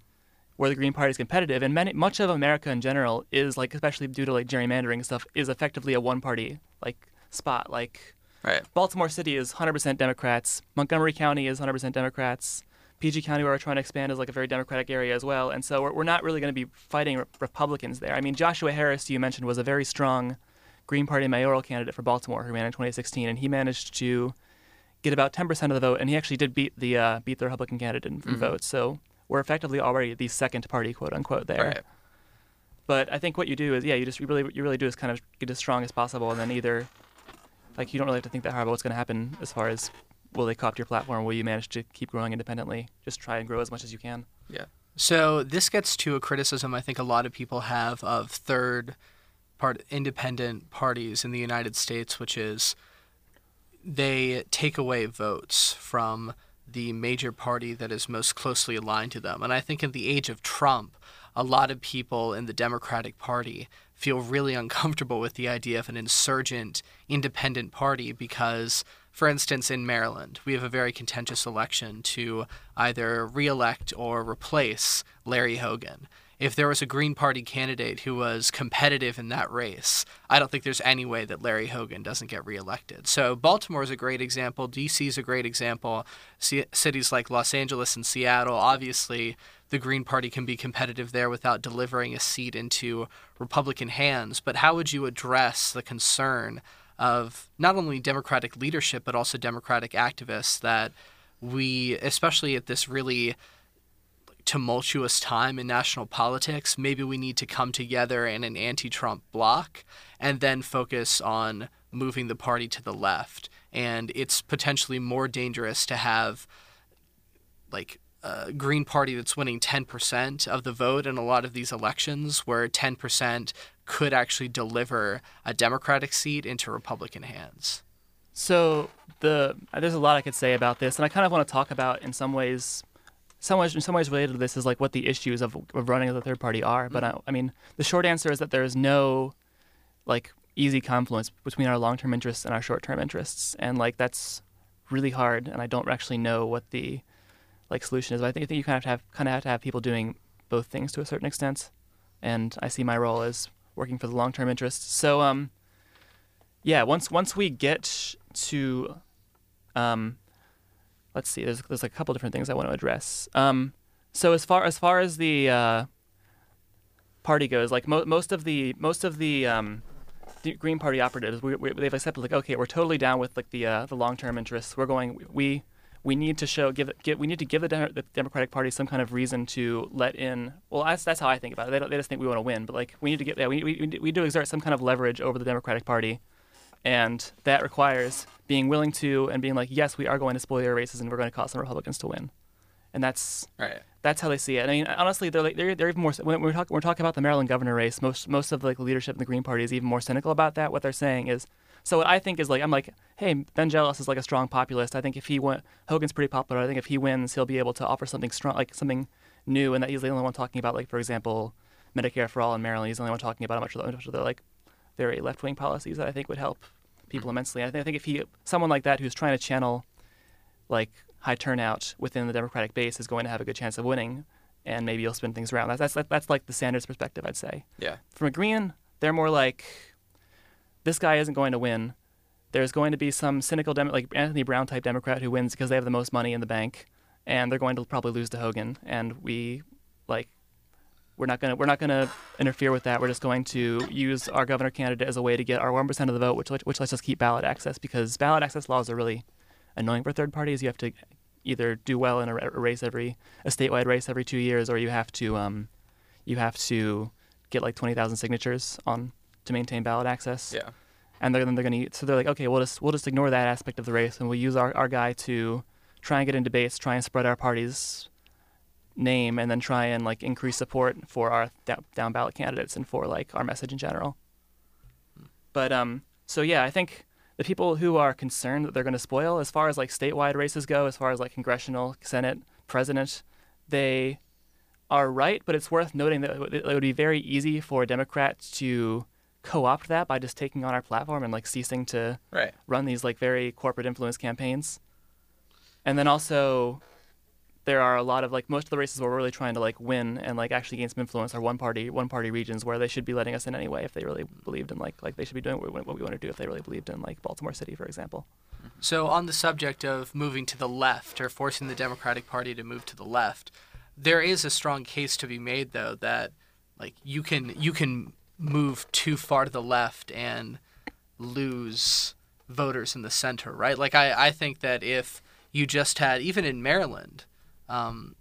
where the Green Party is competitive and many much of America in general is like especially due to like gerrymandering and stuff is effectively a one party like spot like Right. Baltimore City is 100% Democrats. Montgomery County is 100% Democrats. PG County, where we're trying to expand, is like a very Democratic area as well. And so we're, we're not really going to be fighting re- Republicans there. I mean, Joshua Harris, you mentioned, was a very strong Green Party mayoral candidate for Baltimore who ran in 2016, and he managed to get about 10% of the vote, and he actually did beat the uh, beat the Republican candidate in, in votes. So we're effectively already the second party, quote unquote, there. Right. But I think what you do is, yeah, you just you really you really do is kind of get as strong as possible, and then either like you don't really have to think that hard about what's going to happen as far as will they co-opt your platform, will you manage to keep growing independently? Just try and grow as much as you can. Yeah. So this gets to a criticism I think a lot of people have of third part independent parties in the United States, which is they take away votes from the major party that is most closely aligned to them. And I think in the age of Trump, a lot of people in the Democratic Party feel really uncomfortable with the idea of an insurgent independent party because for instance, in Maryland, we have a very contentious election to either reelect or replace Larry Hogan. If there was a Green Party candidate who was competitive in that race, I don't think there's any way that Larry Hogan doesn't get reelected. So Baltimore is a great example. DC is a great example. C- cities like Los Angeles and Seattle, obviously, the Green Party can be competitive there without delivering a seat into Republican hands. But how would you address the concern of not only Democratic leadership, but also Democratic activists that we, especially at this really tumultuous time in national politics, maybe we need to come together in an anti Trump bloc and then focus on moving the party to the left. And it's potentially more dangerous to have like a Green Party that's winning 10% of the vote in a lot of these elections, where 10% could actually deliver a Democratic seat into Republican hands. So the uh, there's a lot I could say about this, and I kind of want to talk about in some ways, some ways in some ways related to this is like what the issues of, of running as a third party are. But I, I mean, the short answer is that there is no like easy confluence between our long term interests and our short term interests, and like that's really hard. And I don't actually know what the like solution is. But I think, I think you kind of have to have kind of have to have people doing both things to a certain extent. And I see my role as working for the long term interests. So um, yeah, once once we get to um, let's see, there's there's a couple different things I want to address. Um, so as far as far as the uh, party goes, like mo- most of the most of the um, Green Party operatives, we, we, they've accepted like okay, we're totally down with like the uh, the long term interests. We're going we we need to show give, give we need to give the, De- the Democratic Party some kind of reason to let in. Well, that's that's how I think about it. They, they just think we want to win, but like we need to get yeah we we we do exert some kind of leverage over the Democratic Party and that requires being willing to and being like, yes, we are going to spoil your races and we're going to cause some Republicans to win, and that's Right. that's how they see it. I mean, honestly, they're like they're, they're even more when we're talking we're talking about the Maryland governor race. Most most of like the leadership in the Green Party is even more cynical about that. What they're saying is, So what I think is like I'm like, hey, Ben Jealous is like a strong populist. I think if he went, Hogan's pretty popular. I think if he wins, he'll be able to offer something strong, like something new, and that he's the only one talking about like for example, Medicare for all in Maryland. He's the only one talking about a much of the, much of the like very left wing policies that I think would help people immensely. I think, I think if he someone like that who's trying to channel like high turnout within the Democratic base is going to have a good chance of winning, and maybe you'll spin things around. That's that's that's like the Sanders perspective, I'd say. Yeah. From a Green, they're more like this guy isn't going to win. There's going to be some cynical, Dem- like Anthony Brown type Democrat who wins because they have the most money in the bank, and they're going to probably lose to Hogan. And we, like, we're not gonna we're not gonna interfere with that. We're just going to use our governor candidate as a way to get our one percent of the vote, which which lets us keep ballot access because ballot access laws are really annoying for third parties. You have to either do well in a, a race every a statewide race every two years, or you have to um, you have to get like twenty thousand signatures on to maintain ballot access. Yeah. And they're, then they're to so they're like, okay, we'll just we'll just ignore that aspect of the race, and we'll use our, our guy to try and get in debates, try and spread our party's name, and then try and like increase support for our down ballot candidates and for like our message in general. But um, so yeah, I think the people who are concerned that they're going to spoil, as far as like statewide races go, as far as like congressional, Senate, president, they are right. But it's worth noting that it would be very easy for Democrats to co-opt that by just taking on our platform and like ceasing to Right. run these like very corporate influence campaigns. And then also there are a lot of like most of the races where we're really trying to like win and like actually gain some influence are one party one party regions where they should be letting us in anyway if they really believed in like like they should be doing what we, what we want to do if they really believed in like Baltimore City for example. Mm-hmm. So, on the subject of moving to the left or forcing the Democratic Party to move to the left, there is a strong case to be made, though, that like you can you can move too far to the left and lose voters in the center, right? Like I, I think that if you just had even in Maryland, um,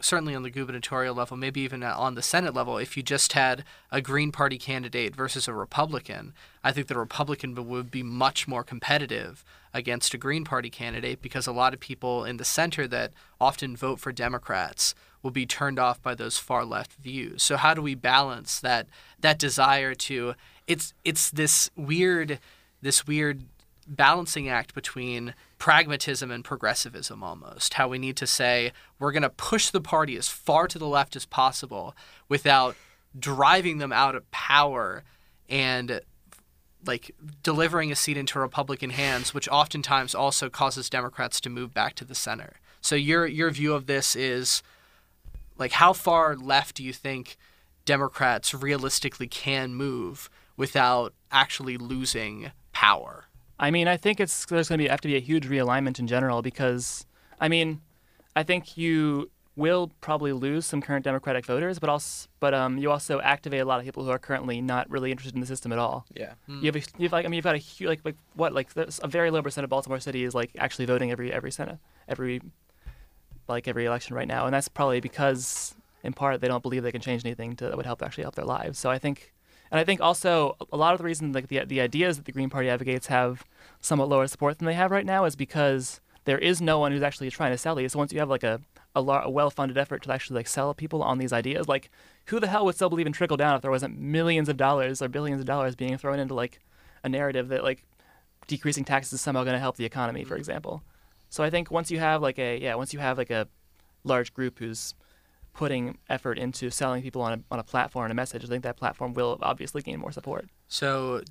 certainly on the gubernatorial level, maybe even on the Senate level, if you just had a Green Party candidate versus a Republican, I think the Republican would be much more competitive against a Green Party candidate because a lot of people in the center that often vote for Democrats will be turned off by those far left views. So how do we balance that that desire to it's it's this weird this weird balancing act between pragmatism and progressivism almost. How we need to say we're going to push the party as far to the left as possible without driving them out of power and like delivering a seat into republican hands which oftentimes also causes democrats to move back to the center. So your your view of this is like how far left do you think democrats realistically can move without actually losing power I mean, I think it's there's going to be have to be a huge realignment in general because, I mean, I think you will probably lose some current Democratic voters, but also, but um, you also activate a lot of people who are currently not really interested in the system at all. Yeah. You have, a, you have like, I mean, you've got a huge, like, like what, like, there's a very low percent of Baltimore City is like actually voting every every Senate, every, like every election right now, and that's probably because, in part, they don't believe they can change anything to, that would help actually help their lives. So I think, and I think also a lot of the reason like the the ideas that the Green Party advocates have somewhat lower support than they have right now is because there is no one who's actually trying to sell these. So once you have like a a, lar- a well-funded effort to actually like sell people on these ideas, like who the hell would still believe in trickle down if there wasn't millions of dollars or billions of dollars being thrown into like a narrative that like decreasing taxes is somehow going to help the economy, for mm-hmm. example. So I think once you have like a yeah, once you have like a large group who's putting effort into selling people on a, on a platform and a message, I think that platform will obviously gain more support. So,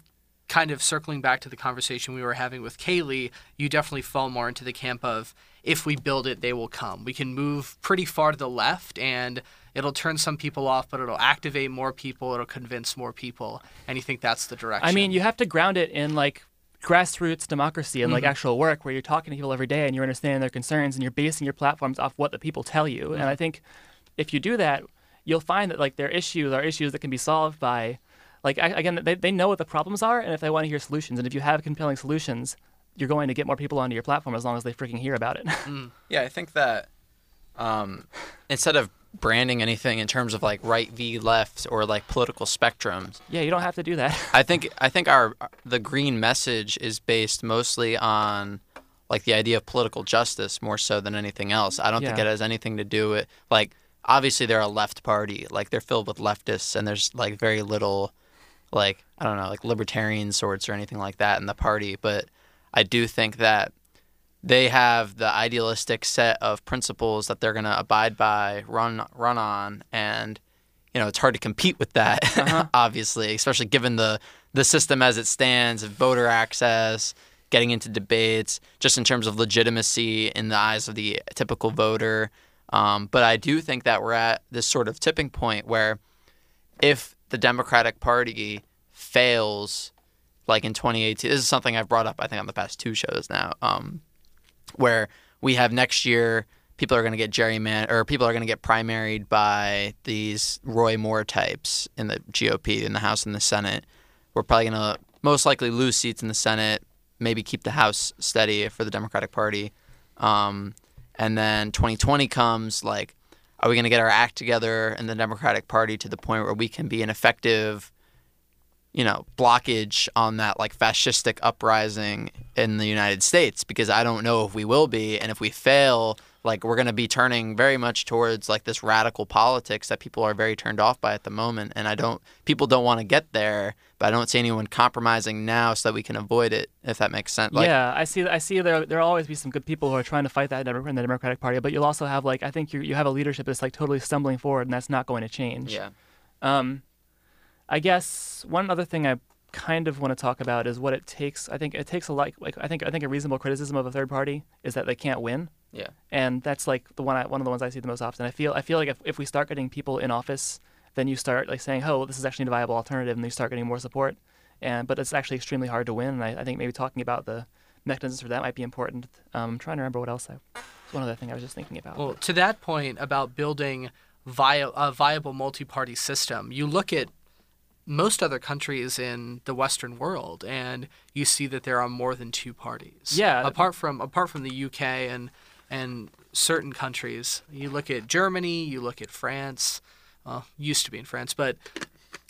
kind of circling back to the conversation we were having with Cayli, you definitely fall more into the camp of if we build it, they will come. We can move pretty far to the left and it'll turn some people off, but it'll activate more people, it'll convince more people. And you think that's the direction? I mean, you have to ground it in like grassroots democracy and like mm-hmm. actual work where you're talking to people every day and you're understanding their concerns and you're basing your platforms off what the people tell you. And I think if you do that, you'll find that like their issues are issues that can be solved by like again they, they know what the problems are and if they want to hear solutions and if you have compelling solutions you're going to get more people onto your platform as long as they freaking hear about it. Yeah, I think that um, instead of branding anything in terms of like right v left or like political spectrums, yeah you don't have to do that. I think I think our the green message is based mostly on like the idea of political justice more so than anything else. I don't think it has anything to do with like obviously they're a left party, like they're filled with leftists and there's like very little like I don't know, like libertarian sorts or anything like that in the party, but I do think that they have the idealistic set of principles that they're going to abide by, run run on, and you know it's hard to compete with that, uh-huh. obviously, especially given the the system as it stands of voter access, getting into debates, just in terms of legitimacy in the eyes of the typical voter. Um, but I do think that we're at this sort of tipping point where if the Democratic Party fails, like in 2018, this is something I've brought up, I think, on the past two shows now, um, where we have next year people are going to get gerrymandered or people are going to get primaried by these Roy Moore types in the GOP in the House and the Senate. We're probably going to most likely lose seats in the Senate, maybe keep the House steady for the Democratic Party. Um, and then 2020 comes, like, are we going to get our act together in the Democratic Party to the point where we can be an effective you know, blockage on that like fascistic uprising in the United States? Because I don't know if we will be and if we fail like we're going to be turning very much towards like this radical politics that people are very turned off by at the moment and I don't people don't want to get there but I don't see anyone compromising now so that we can avoid it if that makes sense. Like, yeah I see I see there there'll always be some good people who are trying to fight that in the Democratic Party but you'll also have like I think you you have a leadership that's like totally stumbling forward and that's not going to change. Yeah. Um I guess one other thing I kind of want to talk about is what it takes. I think it takes a lot. Like I think I think a reasonable criticism of a third party is that they can't win. Yeah. And that's like the one I, one of the ones I see the most often. I feel I feel like if, if we start getting people in office, then you start like saying, oh, this is actually a viable alternative, and you start getting more support. And but it's actually extremely hard to win. And I, I think maybe talking about the mechanisms for that might be important. Um, I'm trying to remember what else I. one other thing I was just thinking about. Well, to that point about building via a viable multi-party system, you look at most other countries in the Western world, and you see that there are more than two parties. Yeah. Apart from apart from the UK and and certain countries, you look at Germany, you look at France. Well, used to be in France, but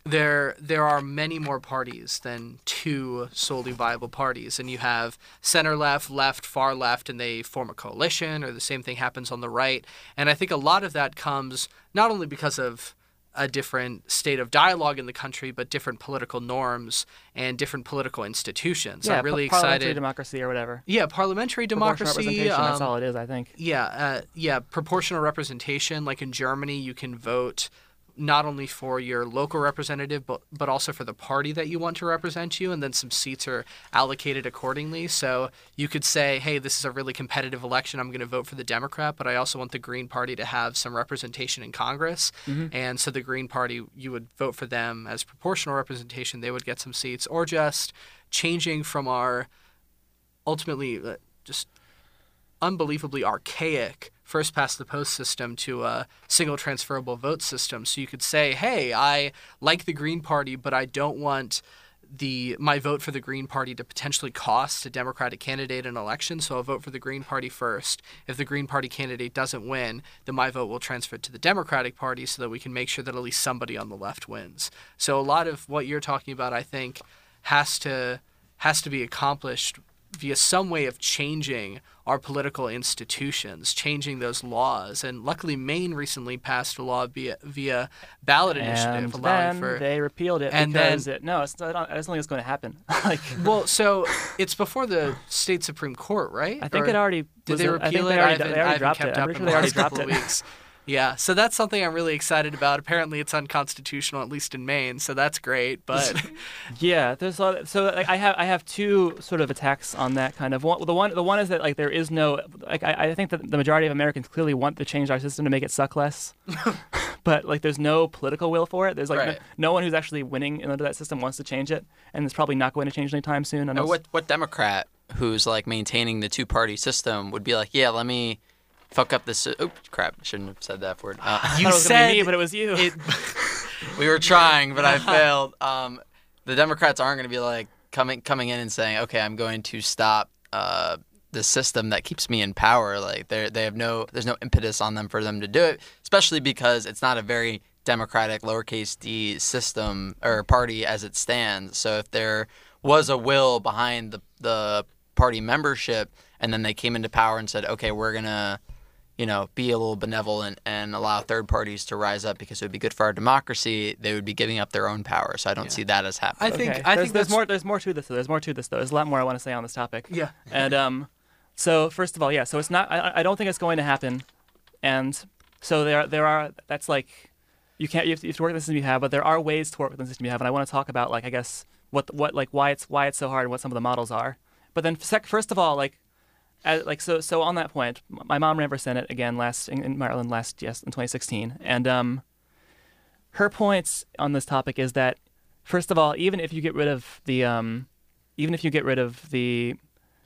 there there are many more parties than two solely viable parties, and you have center left, left, far left, and they form a coalition, or the same thing happens on the right. And I think a lot of that comes not only because of a different state of dialogue in the country, but different political norms and different political institutions. Yeah, I'm really par- excited. democracy or whatever. Yeah, parliamentary democracy. Um, that's all it is, I think. Yeah, uh, yeah, proportional representation. Like in Germany, you can vote not only for your local representative, but but also for the party that you want to represent you, and then some seats are allocated accordingly. So you could say, hey, this is a really competitive election. I'm going to vote for the Democrat, but I also want the Green Party to have some representation in Congress, mm-hmm. and so the Green Party, you would vote for them as proportional representation. They would get some seats, or just changing from our ultimately uh, just unbelievably archaic first past the post system to a single transferable vote system. So you could say, hey, I like the Green Party, but I don't want the my vote for the Green Party to potentially cost a Democratic candidate an election, so I'll vote for the Green Party first. If the Green Party candidate doesn't win, then my vote will transfer to the Democratic Party so that we can make sure that at least somebody on the left wins. So a lot of what you're talking about, I think, has to has to be accomplished via some way of changing our political institutions, changing those laws. And luckily, Maine recently passed a law via, via ballot initiative and allowing then for. they repealed it and because then, it, no, it's not, I don't think it's going to happen. like, well, so it's before the state supreme court, right? I think or it already did they repeal it. I think they already, they I haven't, dropped it. I'm pretty sure they already dropped it. weeks. Yeah, so that's something I'm really excited about. Apparently, it's unconstitutional, at least in Maine, so that's great. But yeah, there's a lot, so like, I have I have two sort of attacks on that kind of one. The one the one is that like there is no like I, I think that the majority of Americans clearly want to change our system to make it suck less, but like there's no political will for it. There's like Right. no, no one who's actually winning under that system wants to change it, and it's probably not going to change anytime soon. Now, Unless, what what Democrat who's like maintaining the two party system would be like, yeah, let me fuck up this. Oh crap! Shouldn't have said that word. Uh, I you it was gonna be said me, but it was you. it, we were trying, but I failed. Um, the Democrats aren't going to be like coming coming in and saying, okay, I'm going to stop. Uh, the system that keeps me in power like they they have no there's no impetus on them for them to do it especially because it's not a very democratic lowercase d system or party as it stands so if there was a will behind the the party membership and then they came into power and said okay we're going to you know, be a little benevolent and allow third parties to rise up because it would be good for our democracy, they would be giving up their own power. So I don't see that as happening. I think Okay. I there's, think there's more. There's more to this. Though. There's more to this. Though. There's a lot more I want to say on this topic. Yeah. And um, so first of all, yeah. So it's not. I, I don't think it's going to happen. And so there there are. That's like, you can't. You have to, you have to work with the system you have, but there are ways to work with the system you have. And I want to talk about like I guess what what like why it's why it's so hard and what some of the models are. But then sec- first of all, like. As, like so, so on that point, my mom ran for senate again last in, in Maryland last yes in 2016, and um, her points on this topic is that first of all, even if you get rid of the um, even if you get rid of the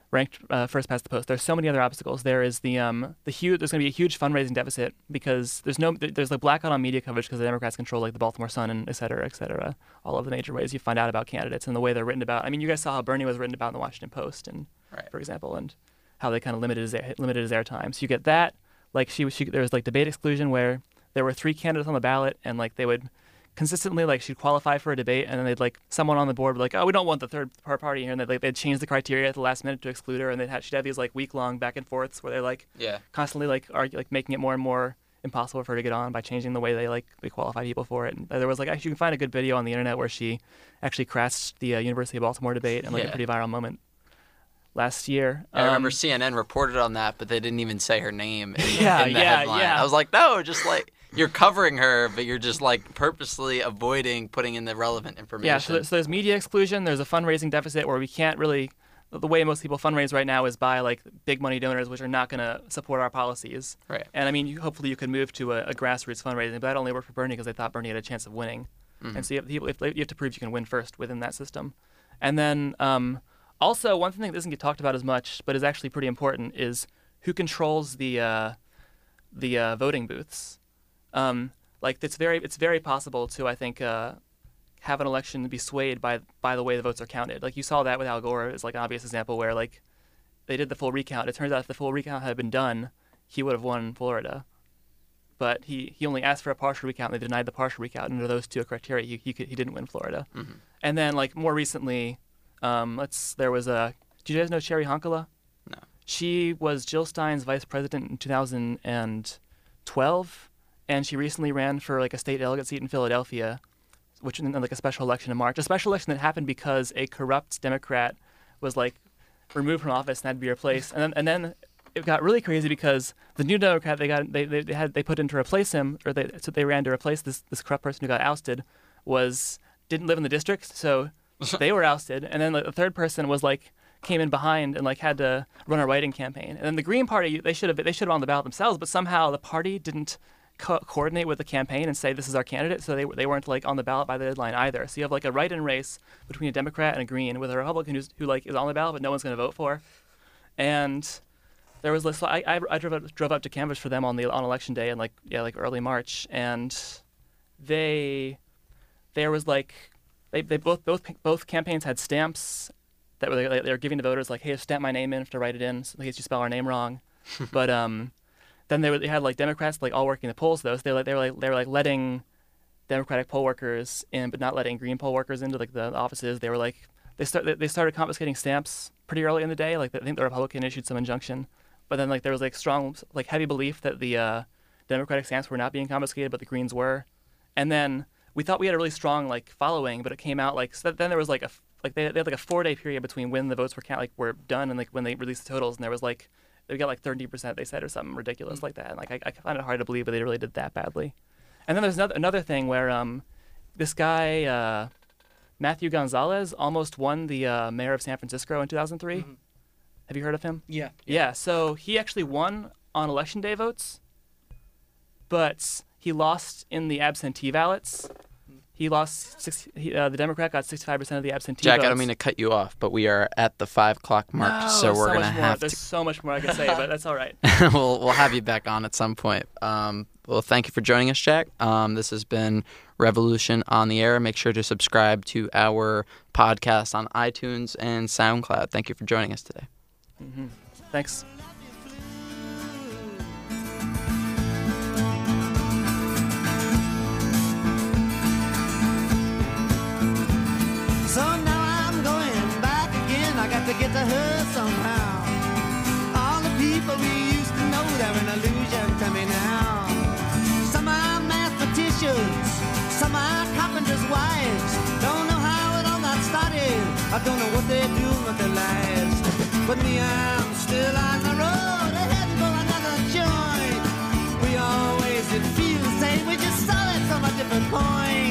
ranked uh, first past the post, there's so many other obstacles. There is the um, the huge there's going to be a huge fundraising deficit because there's no there's like blackout on media coverage because the Democrats control like the Baltimore Sun and et cetera, et cetera, all of the major ways you find out about candidates and the way they're written about. I mean, you guys saw how Bernie was written about in the Washington Post and Right. for example, and how they kind of limited his air, limited his airtime. So you get that. Like she, was- she there was like debate exclusion where there were three candidates on the ballot and like they would consistently like she'd qualify for a debate and then they'd like someone on the board would like oh we don't want the third party here and they'd, like, they'd change the criteria at the last minute to exclude her and they'd have, she'd have these like week long back and forths where they're like Yeah. constantly like argue, like making it more and more impossible for her to get on by changing the way they like they qualify people for it. And there was like actually you can find a good video on the internet where she actually crashed the uh, University of Baltimore debate and like Yeah. a pretty viral moment last year. I remember Um, CNN reported on that, but they didn't even say her name in, Yeah, in the yeah, headline. yeah. I was like, no, just like you're covering her, but you're just like purposely avoiding putting in the relevant information. Yeah, so, so there's media exclusion. There's a fundraising deficit where we can't really. The way most people fundraise right now is by like big money donors, which are not going to support our policies. Right. And I mean, you, hopefully you could move to a, a grassroots fundraising, but that only worked for Bernie because they thought Bernie had a chance of winning. And so you have, if, you have to prove you can win first within that system. And then um, also one thing that doesn't get talked about as much, but is actually pretty important, is who controls the uh, the uh, voting booths. Um, like it's very it's very possible to I think uh, have an election be swayed by by the way the votes are counted. Like you saw that with Al Gore is like an obvious example where like they did the full recount. It turns out if the full recount had been done, he would have won Florida. But he, he only asked for a partial recount. and They denied the partial recount. Under those two criteria, he he, could, he didn't win Florida. And then like more recently, um, let's there was a. Do you guys know Cheri Honkala? No. She was Jill Stein's vice president in 2012, and she recently ran for like a state delegate seat in Philadelphia, which in like a special election in March. A special election that happened because a corrupt Democrat was like removed from office and had to be replaced. And then and then it got really crazy because the new Democrat they got they, they, they had they put in to replace him or they so they ran to replace this this corrupt person who got ousted was didn't live in the district so they were ousted. And then the third person was like came in behind and like had to run a writing campaign. And then the Green Party they should have they should have on the ballot themselves but somehow the party didn't co- coordinate with the campaign and say this is our candidate. So they they weren't like on the ballot by the deadline either. So you have like a write-in race between a Democrat and a Green with a Republican who's, who like is on the ballot but no one's going to vote for. And there was this. I, I, drove up, drove up to canvass for them on the on election day in like yeah like early March, and they there was like they, they both both both campaigns had stamps that were they, they were giving to voters like hey stamp my name in if to write it in so in case you spell our name wrong, but um then they, were, they had like Democrats like all working the polls though so they were, like they were like they were like letting Democratic poll workers in but not letting Green poll workers into like the offices. They were like they start they- they started confiscating stamps pretty early in the day. Like I think the Republican issued some injunction but then like there was like strong like heavy belief that the uh, Democratic stamps were not being confiscated, but the Greens were, and then we thought we had a really strong like following, but it came out like so then there was like a like they, they had like a four day period between when the votes were count like were done and like when they released the totals, and there was like they got like thirty percent they said or something ridiculous like that, and like I, I find it hard to believe, but they really did that badly. And then there's another another thing where um this guy uh, Matthew Gonzalez almost won the uh, mayor of San Francisco in 2003. Have you heard of him? Yeah. Yeah, so he actually won on election day votes, but he lost in the absentee ballots. He lost six. He, uh, the Democrat got 65% of the absentee ballots. Jack, votes. I don't mean to cut you off, but we are at the five o'clock mark, No, so we're so gonna much more. have There's to. so much more I could say, but that's all right. we'll we'll have you back on at some point. Um, well, thank you for joining us, Jack. Um, this has been Revolution on the Air. Make sure to subscribe to our podcast on iTunes and SoundCloud. Thank you for joining us today. Thanks. don't know what they're doing, with their lives. But me, I'm still on the road, heading for another joint. We always, feel the same, we just saw it from a different point.